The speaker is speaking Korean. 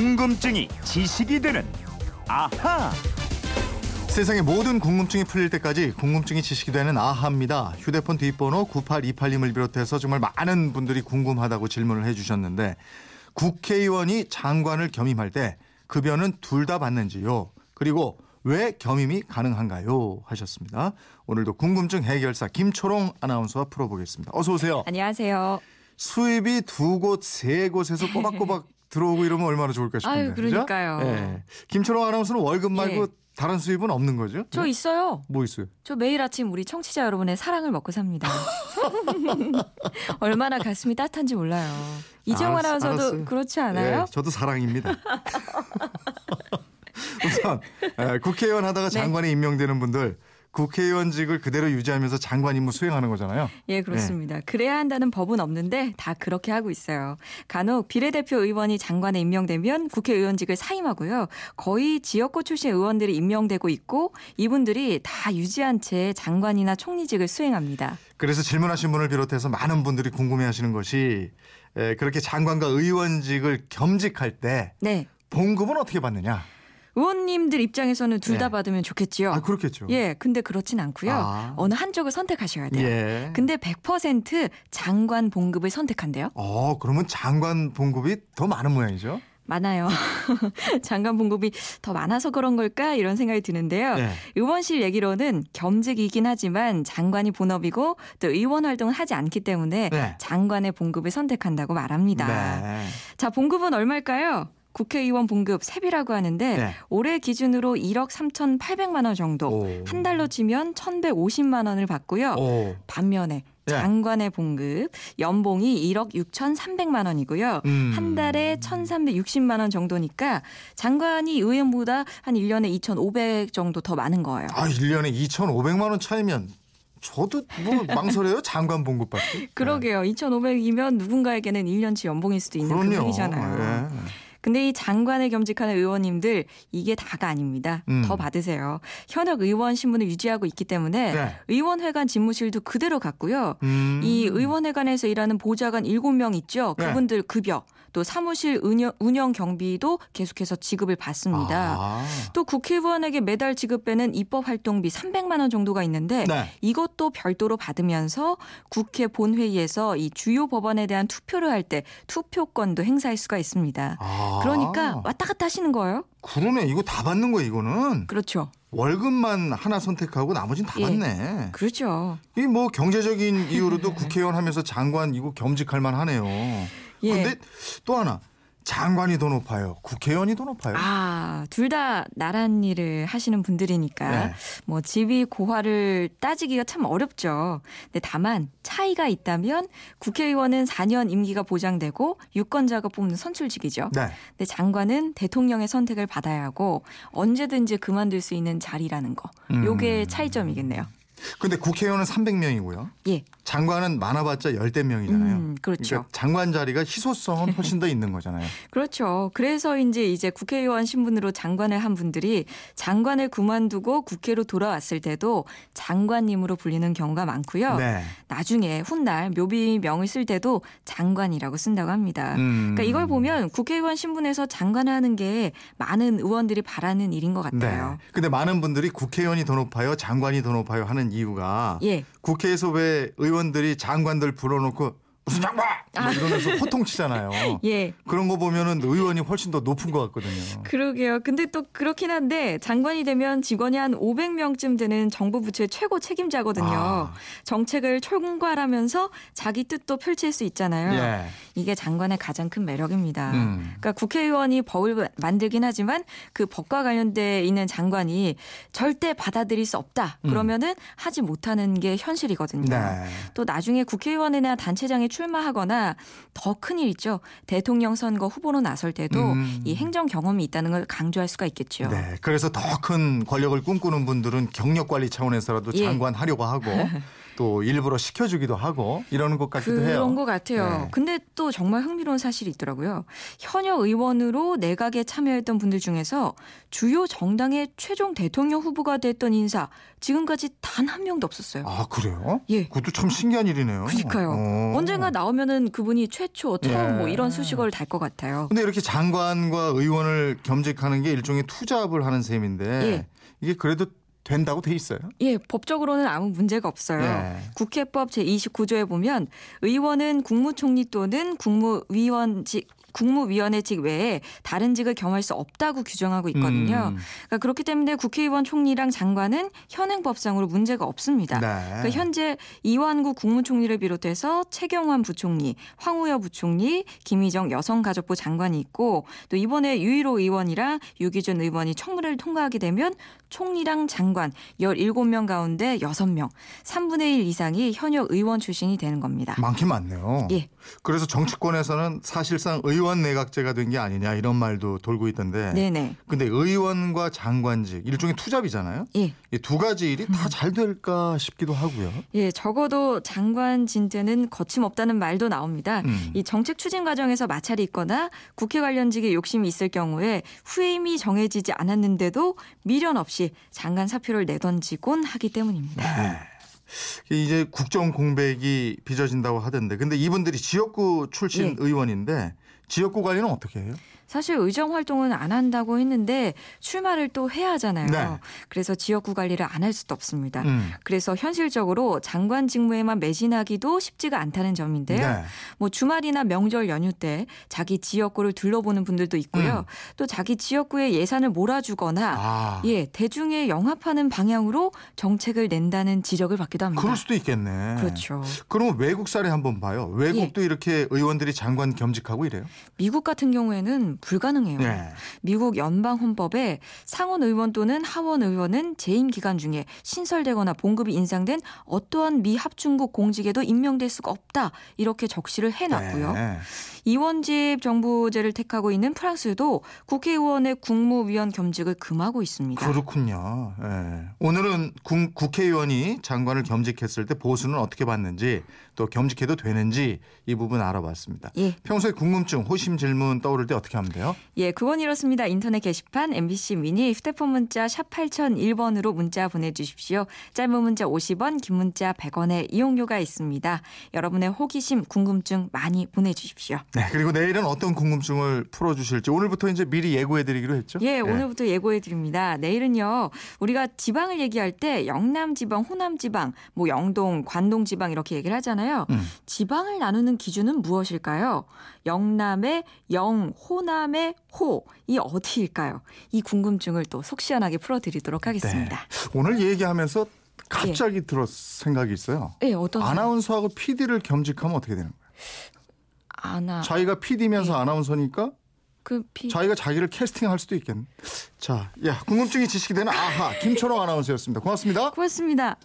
궁금증이 지식이 되는 아하. 세상의 모든 궁금증이 풀릴 때까지 궁금증이 지식이 되는 아하입니다. 휴대폰 뒷번호 9828님을 비롯해서 정말 많은 분들이 궁금하다고 질문을 해주셨는데 국회의원이 장관을 겸임할 때 급여는 둘 다 받는지요? 그리고 왜 겸임이 가능한가요? 하셨습니다. 오늘도 궁금증 해결사 김초롱 아나운서와 풀어보겠습니다. 어서 오세요. 안녕하세요. 수입이 두 곳, 세 곳에서 꼬박꼬박 들어오고 이러면 얼마나 좋을까 싶은데. 아유, 그러니까요. 그죠? 예. 김초롱 아나운서는 월급 말고 예. 다른 수입은 없는 거죠? 저 네? 있어요. 뭐 있어요? 저 매일 아침 우리 청취자 여러분의 사랑을 먹고 삽니다. 얼마나 가슴이 따뜻한지 몰라요. 이정화 아나운서도. 그렇지 않아요? 예, 저도 사랑입니다. 우선 예, 국회의원 하다가 네. 장관에 임명되는 분들 국회의원직을 그대로 유지하면서 장관 임무 수행하는 거잖아요. 예, 그렇습니다. 그래야 한다는 법은 없는데 다 그렇게 하고 있어요. 간혹 비례대표 의원이 장관에 임명되면 국회의원직을 사임하고요. 거의 지역구 출신 의원들이 임명되고 있고 이분들이 다 유지한 채 장관이나 총리직을 수행합니다. 그래서 질문하신 분을 비롯해서 많은 분들이 궁금해하시는 것이 에, 그렇게 장관과 의원직을 겸직할 때 네. 봉급은 어떻게 받느냐? 의원님들 입장에서는 둘다 네. 받으면 좋겠지요. 아 그렇겠죠. 예, 근데 그렇진 않고요. 아. 어느 한쪽을 선택하셔야 돼요. 예. 근데 100% 장관 봉급을 선택한대요. 어 그러면 장관 봉급이 더 많은 모양이죠? 많아요. 장관 봉급이 더 많아서 그런 걸까 이런 생각이 드는데요. 네. 의원실 얘기로는 겸직이긴 하지만 장관이 본업이고 또 의원 활동을 하지 않기 때문에 네. 장관의 봉급을 선택한다고 말합니다. 네. 자, 봉급은 얼마일까요? 국회의원 봉급 세비라고 하는데 네. 올해 기준으로 1억 3,800만 원 정도, 오. 한 달로 치면 1,150만 원을 받고요. 오. 반면에 네. 장관의 봉급 연봉이 1억 6,300만 원이고요. 음. 한 달에 1,360만 원 정도니까 장관이 의원보다 한 1년에 2,500 정도 더 많은 거예요. 아 1년에 2,500만 원 차이면 저도 뭐 망설여요 장관 봉급 받기. 그러게요. 2,500이면 누군가에게는 1년치 연봉일 수도 있는 그럼요. 금액이잖아요. 예. 근데 이 장관에 겸직하는 의원님들 이게 다가 아닙니다. 음. 더 받으세요. 현역 의원 신분을 유지하고 있기 때문에 네. 의원회관 집무실도 그대로 갔고요. 음. 이 의원회관에서 일하는 보좌관 7명 있죠. 네. 그분들 급여 또 사무실 운영, 운영 경비도 계속해서 지급을 받습니다. 아. 또 국회의원에게 매달 지급되는 입법 활동비 300만 원 정도가 있는데 네. 이것도 별도로 받으면서 국회 본회의에서 이 주요 법안에 대한 투표를 할 때 투표권도 행사할 수가 있습니다. 아. 그러니까 왔다 갔다 하시는 거예요. 그러네 이거 다 받는 거야 이거는 그렇죠. 월급만 하나 선택하고 나머지는 다 예. 받네. 그렇죠. 이 뭐 경제적인 이유로도 국회의원 하면서 장관 이거 겸직할 만하네요. 예. 근데 또 하나 장관이 더 높아요. 국회의원이 더 높아요. 아, 둘 다 나란 일을 하시는 분들이니까 네. 뭐 지위 고하를 따지기가 참 어렵죠. 근데 다만 차이가 있다면 국회의원은 4년 임기가 보장되고 유권자가 뽑는 선출직이죠. 네. 근데 장관은 대통령의 선택을 받아야 하고 언제든지 그만둘 수 있는 자리라는 거. 요게 음. 차이점이겠네요. 근데 국회의원은 300명이고요. 예. 장관은 많아봤자 열대 명이잖아요. 음, 그렇죠. 그러니까 장관 자리가 희소성은 훨씬 더 있는 거잖아요. 그렇죠. 그래서 이제 이제 국회의원 신분으로 장관을 한 분들이 장관을 그만두고 국회로 돌아왔을 때도 장관님으로 불리는 경우가 많고요. 네. 나중에 훗날 묘비명을 쓸 때도 장관이라고 쓴다고 합니다. 음. 그러니까 이걸 보면 국회의원 신분에서 장관을 하는 게 많은 의원들이 바라는 일인 것 같아요. 네. 근데 많은 분들이 국회의원이 더 높아요, 장관이 더 높아요 하는 이유가 예. 국회에서 왜 의원들이 장관들 불러놓고 무슨 장관 뭐 이러면서 호통 치잖아요. 예. 그런 거 보면은 의원이 훨씬 더 높은 것 같거든요. 그러게요. 근데 또 그렇긴 한데 장관이 되면 직원이 한 500명쯤 되는 정부 부처의 최고 책임자거든요. 아. 정책을 총괄하면서 자기 뜻도 펼칠 수 있잖아요. 예. 이게 장관의 가장 큰 매력입니다. 음. 그러니까 국회의원이 법을 만들긴 하지만 그 법과 관련돼 있는 장관이 절대 받아들일 수 없다. 그러면은 하지 못하는 게 현실이거든요. 음. 네. 또 나중에 국회의원이나 단체장에 출마하거나 더 큰일 있죠. 대통령 선거 후보로 나설 때도 음. 이 행정 경험이 있다는 걸 강조할 수가 있겠죠. 네. 그래서 더 큰 권력을 꿈꾸는 분들은 경력 관리 차원에서라도 예. 장관 하려고 하고 또 일부러 시켜주기도 하고 이러는 것 같기도 그런 해요. 것 같아요. 네. 근데 또 정말 흥미로운 사실이 있더라고요. 현역 의원으로 내각에 참여했던 분들 중에서 주요 정당의 최종 대통령 후보가 됐던 인사 지금까지 단 한 명도 없었어요. 아 그래요? 예. 그것도 참 신기한 일이네요. 그니까요. 어. 언젠가 나오면은 그분이 최초, 처음 예. 뭐 이런 수식어를 달 것 같아요. 근데 이렇게 장관과 의원을 겸직하는 게 일종의 투잡을 하는 셈인데 예. 이게 그래도 된다고 돼 있어요. 예, 법적으로는 아무 문제가 없어요. 예. 국회법 제29조에 보면 의원은 국무총리 또는 국무위원직 국무위원회직 외에 다른 직을 겸할 수 없다고 규정하고 있거든요. 음. 그러니까 그렇기 때문에 국회의원 총리랑 장관은 현행법상으로 문제가 없습니다. 네. 그러니까 현재 이완구 국무총리를 비롯해서 최경환 부총리, 황우여 부총리, 김희정 여성가족부 장관이 있고 또 이번에 유일호 의원이랑 유기준 의원이 청문회를 통과하게 되면 총리랑 장관 17명 가운데 6명, 3분의 1 이상이 현역 의원 출신이 되는 겁니다. 많긴 많네요. 예. 그래서 정치권에서는 사실상 의원 내각제가 된 게 아니냐 이런 말도 돌고 있던데. 네네. 근데 의원과 장관직 일종의 투잡이잖아요. 예. 이두 가지 일이 다 잘 될까 싶기도 하고요. 예, 적어도 장관 진퇴는 거침없다는 말도 나옵니다. 음. 이 정책 추진 과정에서 마찰이 있거나 국회 관련직에 욕심이 있을 경우에 후임이 정해지지 않았는데도 미련 없이 장관 사표를 내던지곤 하기 때문입니다. 네. 이제 국정 공백이 빚어진다고 하던데 근데 이분들이 지역구 출신 예. 의원인데 지역구 관리는 어떻게 해요? 사실 의정 활동은 안 한다고 했는데 출마를 또 해야 하잖아요. 네. 그래서 지역구 관리를 안 할 수도 없습니다. 음. 그래서 현실적으로 장관 직무에만 매진하기도 쉽지가 않다는 점인데요. 네. 뭐 주말이나 명절 연휴 때 자기 지역구를 둘러보는 분들도 있고요. 또 자기 지역구에 예산을 몰아주거나 음. 아, 예 대중에 영합하는 방향으로 정책을 낸다는 지적을 받기도 합니다. 그럴 수도 있겠네. 그렇죠. 그러면 외국 사례 한번 봐요. 외국도 이렇게 의원들이 장관 겸직하고 이래요? 미국 같은 경우에는 불가능해요. 네. 미국 연방 헌법에 상원 의원 또는 하원 의원은 재임 기간 중에 신설되거나 봉급이 인상된 어떠한 미 합중국 공직에도 임명될 수가 없다 이렇게 적시를 해놨고요. 네. 이원집 정부제를 택하고 있는 프랑스도 국회의원의 국무위원 겸직을 금하고 있습니다. 그렇군요. 예. 오늘은 국, 국회의원이 장관을 겸직했을 때 보수는 어떻게 받는지 또 겸직해도 되는지 이 부분 알아봤습니다. 예, 평소에 궁금증, 호심 질문 떠오를 때 어떻게 하면 돼요? 예, 그건 이렇습니다. 인터넷 게시판 MBC 미니 휴대폰 문자 샵 8001번으로 문자 보내주십시오. 짧은 문자 50원, 긴 문자 100원의 이용료가 있습니다. 여러분의 호기심, 궁금증 많이 보내주십시오. 네. 그리고 내일은 어떤 궁금증을 풀어주실지 오늘부터 이제 미리 예고해드리기로 했죠? 예, 오늘부터 예고해 드립니다. 내일은요, 우리가 지방을 얘기할 때 영남 지방, 호남 지방, 뭐 영동, 관동 지방 이렇게 얘기를 하잖아요. 음. 지방을 나누는 기준은 무엇일까요? 영남의 영, 호남 의 호, 이 어디일까요? 이 궁금증을 또 속 시원하게 풀어드리도록 하겠습니다. 오늘 얘기하면서 갑자기 들었 생각이 있어요. 예, 어떤 아나운서하고 PD를 겸직하면 어떻게 되는 거예요? 아나 자기가 PD면서 아나운서니까 그 피. 자기가 자기를 캐스팅할 수도 있겠네. 자, 야 궁금증이 지식이 되는 아하 김초롱 아나운서였습니다. 고맙습니다. 고맙습니다.